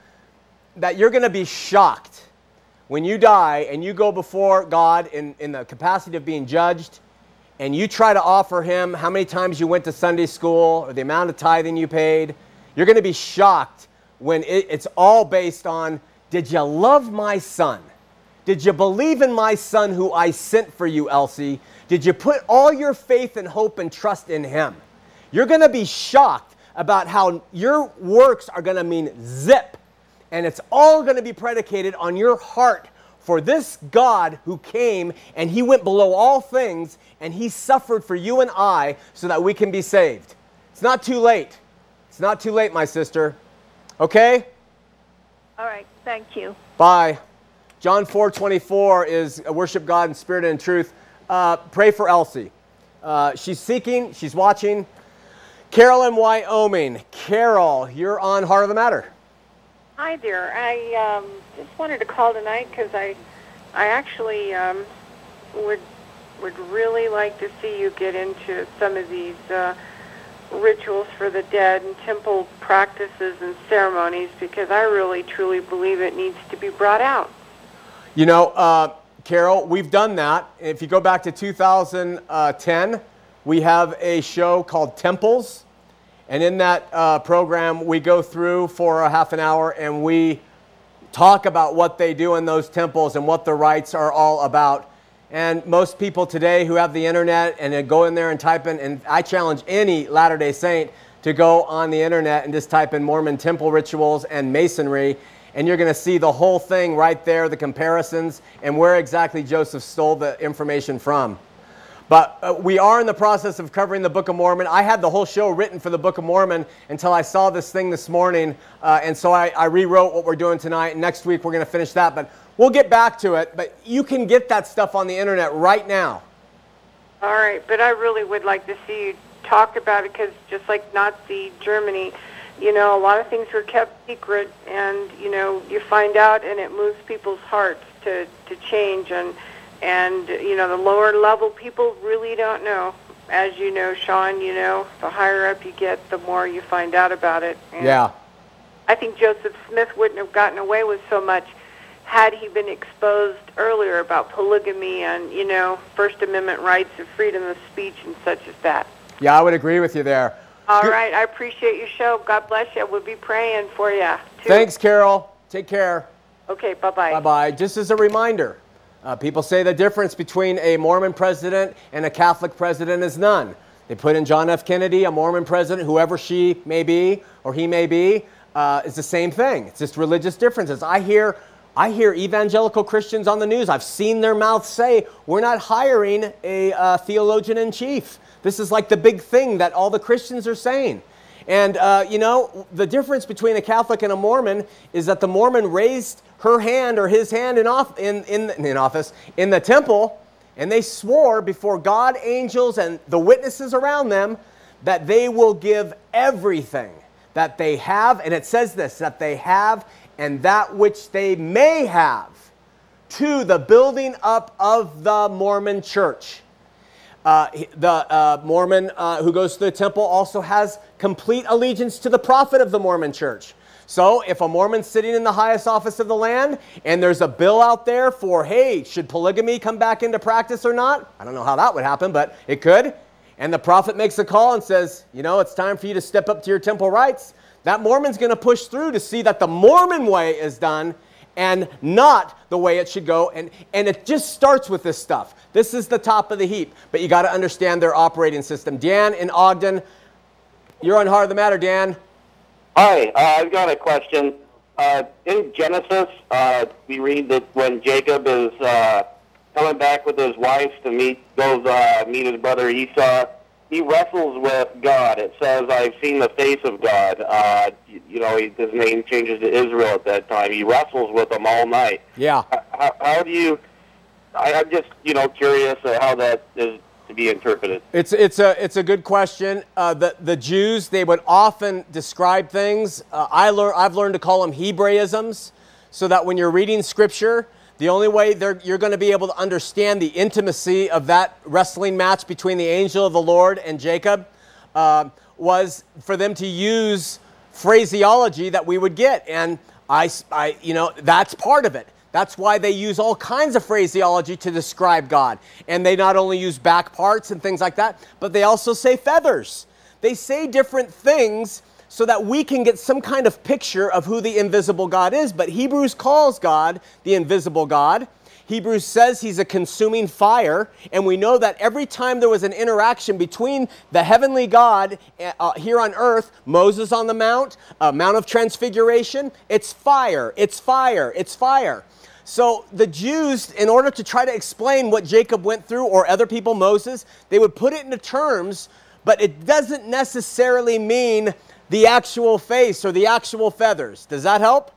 that you're going to be shocked when you die and you go before God in, in the capacity of being judged and you try to offer him how many times you went to Sunday school or the amount of tithing you paid, you're going to be shocked when it, it's all based on did you love my son? Did you believe in my son who I sent for you, Elsie? Did you put all your faith and hope and trust in him? You're going to be shocked about how your works are going to mean zip. And it's all going to be predicated on your heart for this God who came and he went below all things and he suffered for you and I so that we can be saved. It's not too late. It's not too late, my sister. Okay?
All right. Thank you.
Bye. John 4 24 is worship God in spirit and in truth. Uh, pray for Elsie. Uh, she's seeking, she's watching. Carol in Wyoming. Carol, you're on Heart of the Matter.
Hi there. I um, just wanted to call tonight because I, I actually um, would would really like to see you get into some of these uh, rituals for the dead and temple practices and ceremonies because I really truly believe it needs to be brought out.
You know, uh, Carol, we've done that. If you go back to 2010, we have a show called Temples. And in that uh, program, we go through for a half an hour and we talk about what they do in those temples and what the rites are all about. And most people today who have the internet and go in there and type in, and I challenge any Latter day Saint to go on the internet and just type in Mormon temple rituals and masonry, and you're going to see the whole thing right there, the comparisons, and where exactly Joseph stole the information from. But uh, we are in the process of covering the Book of Mormon. I had the whole show written for the Book of Mormon until I saw this thing this morning. Uh, and so I, I, rewrote what we're doing tonight. Next week, we're going to finish that. But we'll get back to it. But you can get that stuff on the internet right now.
All right. But I really would like to see you talk about it because just like Nazi Germany, you know, a lot of things were kept secret. And, you know, you find out and it moves people's hearts to, to change. And, and you know the lower level people really don't know. As you know Shawn you know the higher up you get the more you find out about it.
And yeah.
I think joseph smith wouldn't have gotten away with so much had he been exposed earlier about polygamy and you know first amendment rights of freedom of speech and such as that.
Yeah i would agree with you there.
All right, i appreciate your show. God bless you. We'll be praying for you too.
thanks carol. Take care.
Okay bye-bye.
Bye-bye. Just as a reminder uh, people say the difference between a Mormon president and a Catholic president is none. They put in John F. Kennedy, a Mormon president, whoever she may be or he may be, uh, it's the same thing. It's just religious differences. I hear, I hear evangelical Christians on the news. I've seen their mouths say, "We're not hiring a uh, theologian in chief." This is like the big thing that all the Christians are saying. And uh, you know, the difference between a Catholic and a Mormon is that the Mormon raised her hand or his hand in, off, in, in, in office in the temple, and they swore before God, angels, and the witnesses around them that they will give everything that they have. And it says this that they have and that which they may have to the building up of the Mormon church. Uh, the uh, Mormon uh, who goes to the temple also has complete allegiance to the prophet of the Mormon church. So if a Mormon's sitting in the highest office of the land and there's a bill out there for, hey, should polygamy come back into practice or not? I don't know how that would happen, but it could. And the prophet makes a call and says, you know, it's time for you to step up to your temple rights. That Mormon's going to push through to see that the Mormon way is done and not the way it should go. And, and it just starts with this stuff. This is the top of the heap, but you got to understand their operating system. Dan in Ogden, you're on Heart of the Matter, Dan.
Hi, uh, I've got a question. Uh, in Genesis, uh, we read that when Jacob is uh, coming back with his wife to meet goes uh, meet his brother Esau, he wrestles with God. It says, "I've seen the face of God." Uh, you, you know, he, his name changes to Israel at that time. He wrestles with him all night.
Yeah.
How, how do you? I, I'm just you know curious how that is be interpreted?
It's, it's, a, it's a good question. Uh, the, the Jews, they would often describe things. Uh, I lear, I've learned to call them Hebraisms, so that when you're reading Scripture, the only way you're going to be able to understand the intimacy of that wrestling match between the angel of the Lord and Jacob uh, was for them to use phraseology that we would get. And I, I, you know, that's part of it. That's why they use all kinds of phraseology to describe God. And they not only use back parts and things like that, but they also say feathers. They say different things so that we can get some kind of picture of who the invisible God is. But Hebrews calls God the invisible God. Hebrews says he's a consuming fire, and we know that every time there was an interaction between the heavenly God uh, here on earth, Moses on the Mount, uh, Mount of Transfiguration, it's fire, it's fire, it's fire. So the Jews, in order to try to explain what Jacob went through or other people, Moses, they would put it into terms, but it doesn't necessarily mean the actual face or the actual feathers. Does that help?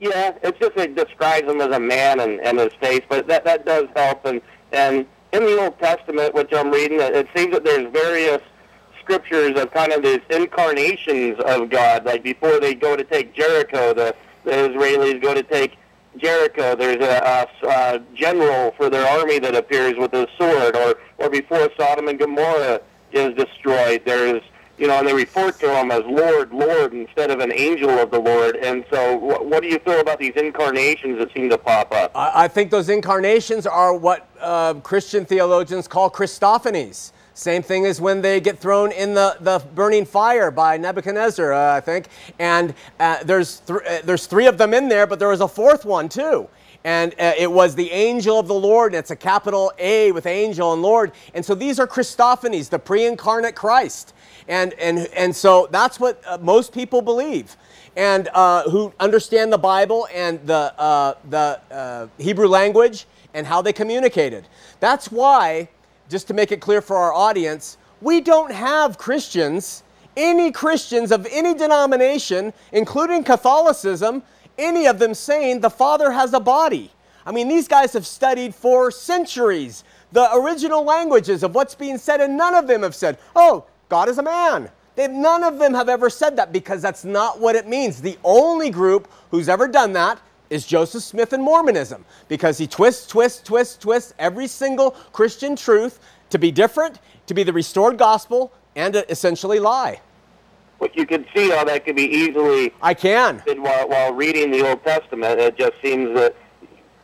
Yeah, it's just it describes him as a man and, and his face, but that, that does help. And, and in the Old Testament, which I'm reading, it seems that there's various scriptures of kind of these incarnations of God. Like before they go to take Jericho, the, the Israelis go to take Jericho. There's a, a, a general for their army that appears with a sword, or or before Sodom and Gomorrah is destroyed, there's you know, and they report to him as Lord, Lord instead of an angel of the Lord. And so, what, what do you feel about these incarnations that seem to pop up?
I, I think those incarnations are what uh, Christian theologians call Christophanies. Same thing as when they get thrown in the, the burning fire by Nebuchadnezzar, uh, I think. And uh, there's, th- uh, there's three of them in there, but there was a fourth one too. And uh, it was the angel of the Lord. And it's a capital A with angel and Lord. And so these are Christophanies, the pre incarnate Christ. And, and, and so that's what uh, most people believe and uh, who understand the Bible and the, the Hebrew language and how they communicated. That's why, just to make it clear for our audience, we don't have Christians, any Christians of any denomination, including Catholicism, any of them saying the Father has a body. I mean, these guys have studied for centuries the original languages of what's being said, and none of them have said, oh, God is a man. They've, none of them have ever said that because that's not what it means. The only group who's ever done that is Joseph Smith and Mormonism because he twists, twists, twists, twists every single Christian truth to be different, to be the restored gospel, and to essentially lie.
But you can see how that could be easily.
I can.
While, while reading the Old Testament, it just seems that.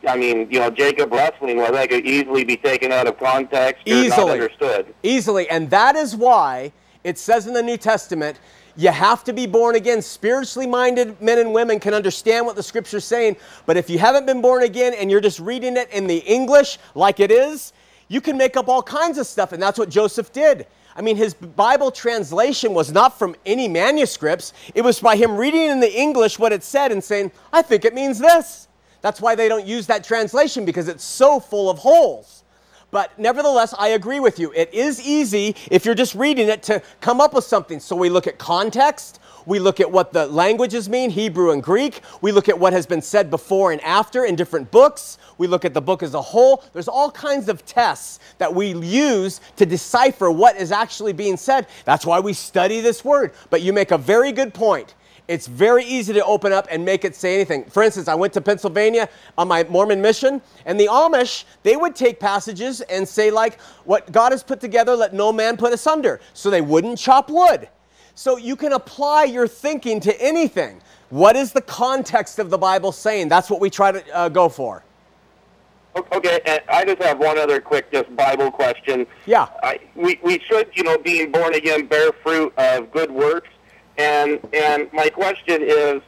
I mean, you know, Jacob wrestling well, that could easily be taken out of context
Easily.
understood.
Easily. And that is why it says in the New Testament, you have to be born again. Spiritually minded men and women can understand what the scripture's saying, but if you haven't been born again and you're just reading it in the English like it is, you can make up all kinds of stuff, and that's what Joseph did. I mean, his Bible translation was not from any manuscripts. It was by him reading in the English what it said and saying, I think it means this. That's why they don't use that translation because it's so full of holes. But nevertheless, I agree with you. It is easy, if you're just reading it, to come up with something. So we look at context, we look at what the languages mean, Hebrew and Greek, we look at what has been said before and after in different books, we look at the book as a whole. There's all kinds of tests that we use to decipher what is actually being said. That's why we study this word. But you make a very good point. It's very easy to open up and make it say anything. For instance, I went to Pennsylvania on my Mormon mission, and the Amish, they would take passages and say, like, what God has put together, let no man put asunder. So they wouldn't chop wood. So you can apply your thinking to anything. What is the context of the Bible saying? That's what we try to uh, go for.
Okay, and I just have one other quick, just Bible question.
Yeah.
I, we we should, you know, being born again, bear fruit of good works, and and my question is,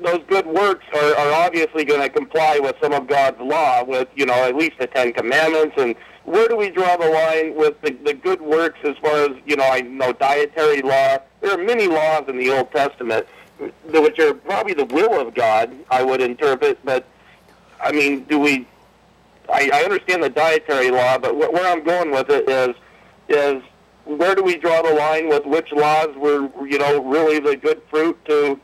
those good works are, are obviously going to comply with some of God's law, with you know at least the Ten Commandments, and where do we draw the line with the, the good works as far as you know? I know dietary law. There are many laws in the Old Testament which are probably the will of God. I would interpret, but I mean, do we? I, I understand the dietary law, but wh- where I'm going with it is, is where do we draw the line with which laws were, you know, really the good fruit to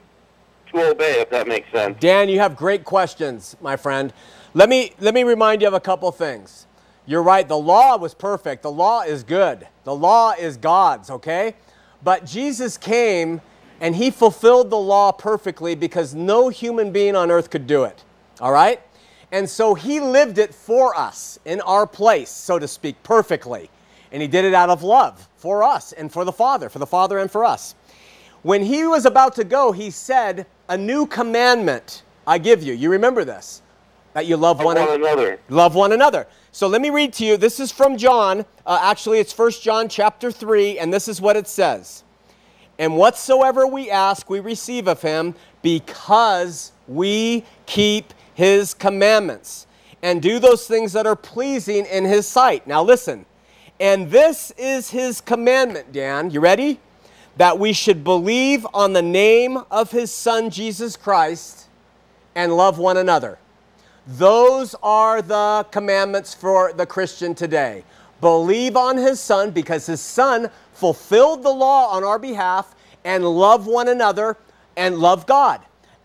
to obey, if that makes sense.
Dan, you have great questions, my friend. Let me let me remind you of a couple things. You're right, the law was perfect. The law is good. The law is God's, okay? But Jesus came and he fulfilled the law perfectly because no human being on earth could do it. All right? And so he lived it for us in our place, so to speak, perfectly. And he did it out of love for us and for the Father, for the Father and for us. When he was about to go, he said, A new commandment I give you. You remember this? That you love one,
one another.
Love one another. So let me read to you. This is from John. Uh, actually, it's 1 John chapter 3, and this is what it says. And whatsoever we ask, we receive of him because we keep his commandments and do those things that are pleasing in his sight. Now listen. And this is his commandment, Dan. You ready? That we should believe on the name of his son Jesus Christ and love one another. Those are the commandments for the Christian today. Believe on his son because his son fulfilled the law on our behalf and love one another and love God.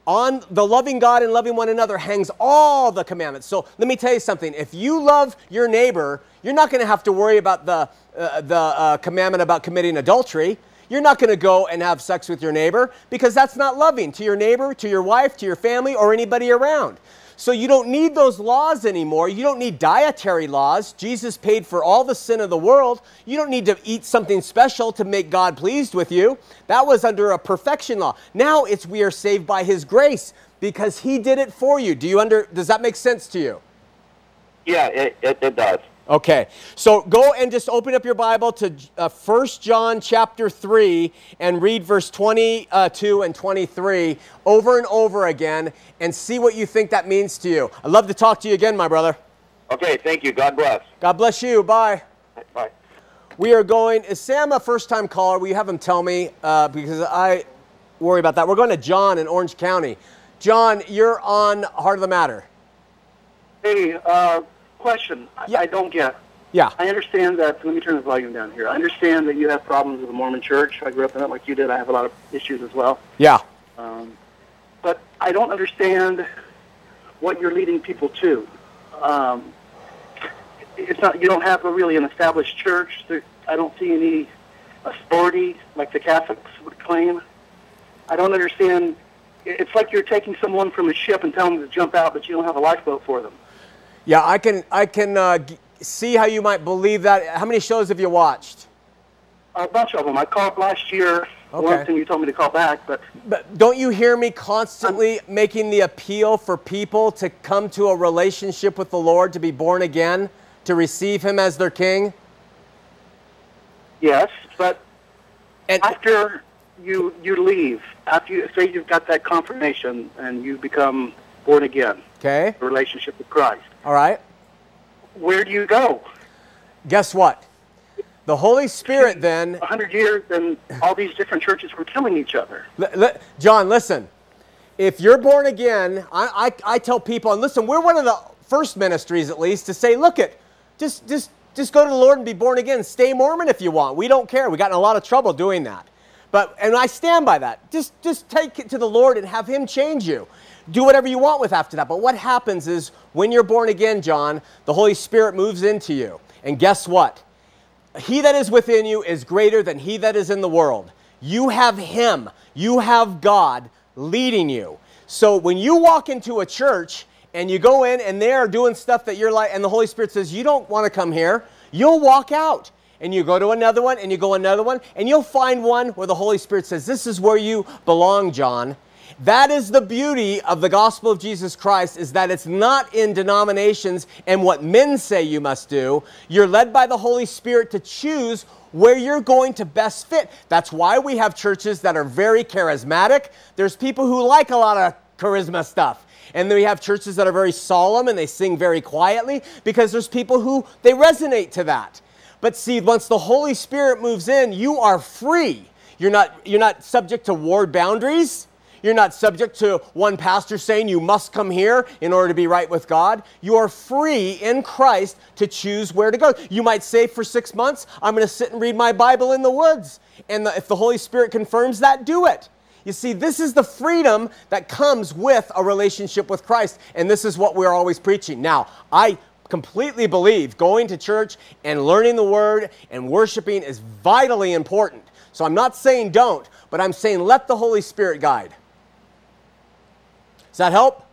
On the loving God and loving one another hangs all the commandments. So let me tell you something. If you love your neighbor, you're not going to have to worry about the, uh, the uh, commandment about committing adultery. You're not going to go and have sex with your neighbor because that's not loving to your neighbor, to your wife, to your family, or anybody around. So you don't need those laws anymore. You don't need dietary laws. Jesus paid for all the sin of the world. You don't need to eat something special to make God pleased with you. That was under a perfection law. Now it's we are saved by his grace because he did it for you. Do you under does that make sense to you?
Yeah, it, it, it does.
Okay, so go and just open up your Bible to uh, 1 John chapter 3 and read verse 22 and 23 over and over again and see what you think that means to you. I'd love to talk to you again, my brother.
Okay, thank you. God bless.
God bless you. Bye.
Bye.
We are going, is Sam a first time caller? Will you have him tell me? Uh, because I worry about that. We're going to John in Orange County. John, you're on Heart of the Matter.
Hey, uh, question. I-
Yeah.
I don't get.
Yeah.
I understand that. Let me turn the volume down here. I understand that you have problems with the Mormon Church. I grew up in it like you did. I have a lot of issues as well.
Yeah.
Um, but I don't understand what you're leading people to. Um, it's not. You don't have a really an established church. There, I don't see any authority like the Catholics would claim. I don't understand. It's like you're taking someone from a ship and telling them to jump out, but you don't have a lifeboat for them.
Yeah, I can, I can uh, see how you might believe that. How many shows have you watched?
A bunch of them. I called last year
Okay.
once, and you told me to call back. But
But don't you hear me constantly making the appeal for people to come to a relationship with the Lord, to be born again, to receive Him as their King?
yes, but
And
after you you leave, after you say you've got that confirmation and you become born again,
okay,
relationship with Christ,
all right.
where do you go?
Guess what? The Holy Spirit then
A hundred years, and all these different churches were killing each other.
John, listen. If you're born again, I, I, I tell people, and listen, we're one of the first ministries, at least, to say, look it, just just just go to the Lord and be born again. Stay Mormon if you want. We don't care. We got in a lot of trouble doing that. But and I stand by that. Just just take it to the Lord and have Him change you. Do whatever you want with after that. But what happens is when you're born again, John, the Holy Spirit moves into you. And guess what? he that is within you is greater than he that is in the world. You have him, you have God leading you. So when you walk into a church and you go in and they're doing stuff that you're like, and the Holy Spirit says, You don't want to come here, you'll walk out. And you go to another one and you go another one, and you'll find one where the Holy Spirit says, This is where you belong, John. That is the beauty of the gospel of Jesus Christ is that it's not in denominations and what men say you must do. You're led by the Holy Spirit to choose where you're going to best fit. That's why we have churches that are very charismatic. There's people who like a lot of charisma stuff. And then we have churches that are very solemn and they sing very quietly because there's people who they resonate to that. But see, once the Holy Spirit moves in, you are free. You're not, you're not subject to ward boundaries. You're not subject to one pastor saying you must come here in order to be right with God. You are free in Christ to choose where to go. You might say for six months, I'm going to sit and read my Bible in the woods. And the, if the Holy Spirit confirms that, do it. You see, this is the freedom that comes with a relationship with Christ. And this is what we're always preaching. Now, I completely believe going to church and learning the word and worshiping is vitally important. So I'm not saying don't, but I'm saying let the Holy Spirit guide. Does that help?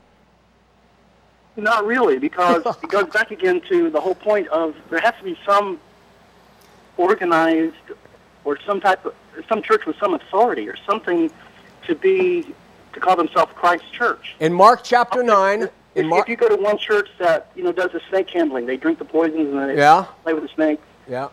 Not really, because it goes back again to the whole point of there has to be some organized or some type of some church with some authority or something to be to call themselves Christ Church.
In Mark chapter 9, in
If,
Mark
if you go to one church that you know does the snake handling, they drink the poisons and they
Yeah.
play with the snake.
Yeah.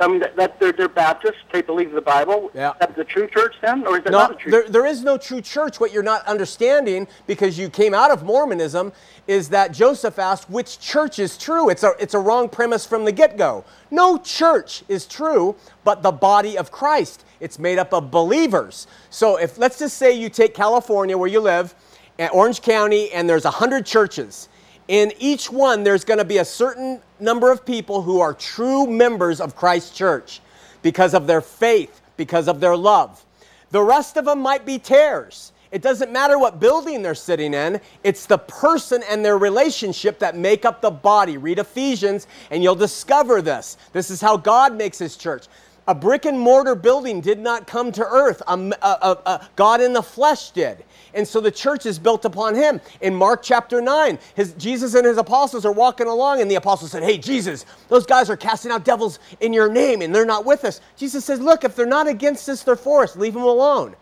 I mean, that, that they're, they're Baptists. They believe the Bible.
Yeah.
Is that the true church then, or is that
No,
not a true?
there, there is no true church. What you're not understanding, because you came out of Mormonism, is that Joseph asked which church is true. It's a, it's a wrong premise from the get go. No church is true, but the body of Christ. It's made up of believers. So if let's just say you take California where you live, at Orange County, and there's 100 churches. In each one, there's going to be a certain number of people who are true members of Christ's church because of their faith, because of their love. The rest of them might be tares. It doesn't matter what building they're sitting in, it's the person and their relationship that make up the body. Read Ephesians and you'll discover this. This is how God makes his church. A brick and mortar building did not come to earth, a, a, a, God in the flesh did. And so the church is built upon him. In Mark chapter 9, his, Jesus and his apostles are walking along, and the apostles said, Hey, Jesus, those guys are casting out devils in your name, and they're not with us. Jesus says, Look, if they're not against us, they're for us. Leave them alone.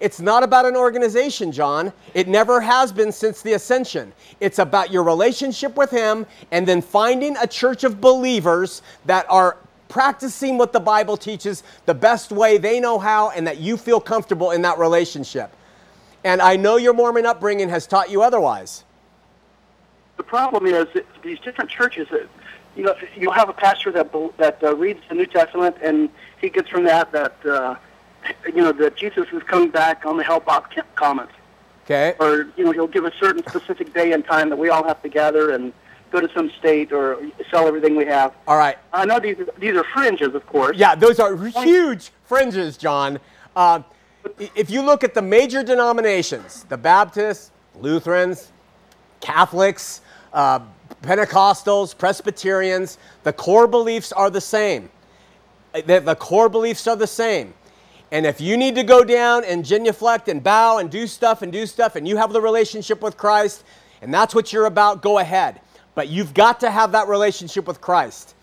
It's not about an organization, John. It never has been since the ascension. It's about your relationship with Him and then finding a church of believers that are practicing what the Bible teaches the best way they know how and that you feel comfortable in that relationship. And I know your Mormon upbringing has taught you otherwise.
The problem is these different churches, you know, you'll have a pastor that that uh, reads the New Testament and he gets from that that uh, you know that Jesus is coming back on the Hale-Bopp comets.
Okay.
Or you know he'll give a certain specific day and time that we all have to gather and go to some state or sell everything we have.
All right.
I know these these are fringes, of course.
Yeah, those are huge fringes, John. Uh, if you look at the major denominations, the Baptists, Lutherans, Catholics, uh, Pentecostals, Presbyterians, the core beliefs are the same. The, the core beliefs are the same. And if you need to go down and genuflect and bow and do stuff and do stuff, and you have the relationship with Christ, and that's what you're about, go ahead. But you've got to have that relationship with Christ.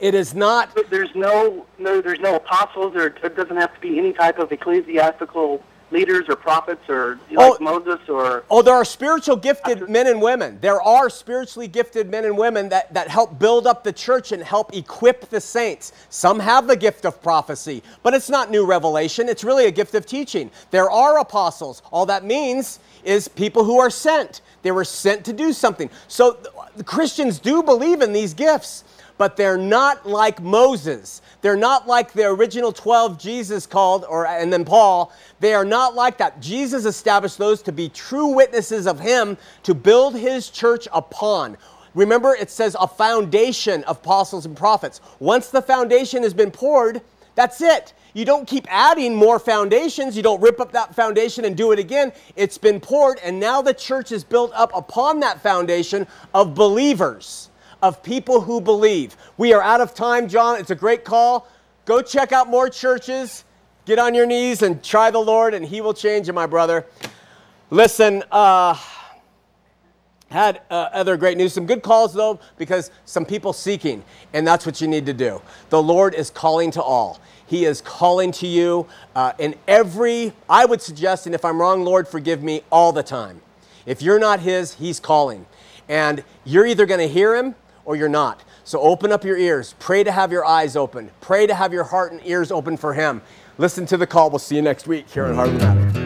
It is not.
There's no, no, there's no apostles, or it doesn't have to be any type of ecclesiastical leaders or prophets or like oh, Moses or.
Oh, there are spiritual gifted men and women. There are spiritually gifted men and women that, that help build up the church and help equip the saints. Some have the gift of prophecy, but it's not new revelation. It's really a gift of teaching. There are apostles. All that means is people who are sent. They were sent to do something. So the Christians do believe in these gifts but they're not like Moses. They're not like the original 12 Jesus called, or, and then Paul. They are not like that. Jesus established those to be true witnesses of him to build his church upon. Remember, it says a foundation of apostles and prophets. Once the foundation has been poured, that's it. You don't keep adding more foundations. You don't rip up that foundation and do it again. It's been poured, and now the church is built up upon that foundation of believers of people who believe. We are out of time, John. It's a great call. Go check out more churches. Get on your knees and try the Lord, and He will change you, my brother. Listen, uh, had uh, other great news. Some good calls, though, because some people seeking, and that's what you need to do. The Lord is calling to all. He is calling to you uh, in every, I would suggest, and if I'm wrong, Lord, forgive me, all the time. If you're not His, He's calling. And you're either going to hear Him or you're not. So open up your ears. Pray to have your eyes open. Pray to have your heart and ears open for Him. Listen to the call. We'll see you next week here on Heart of the Matter.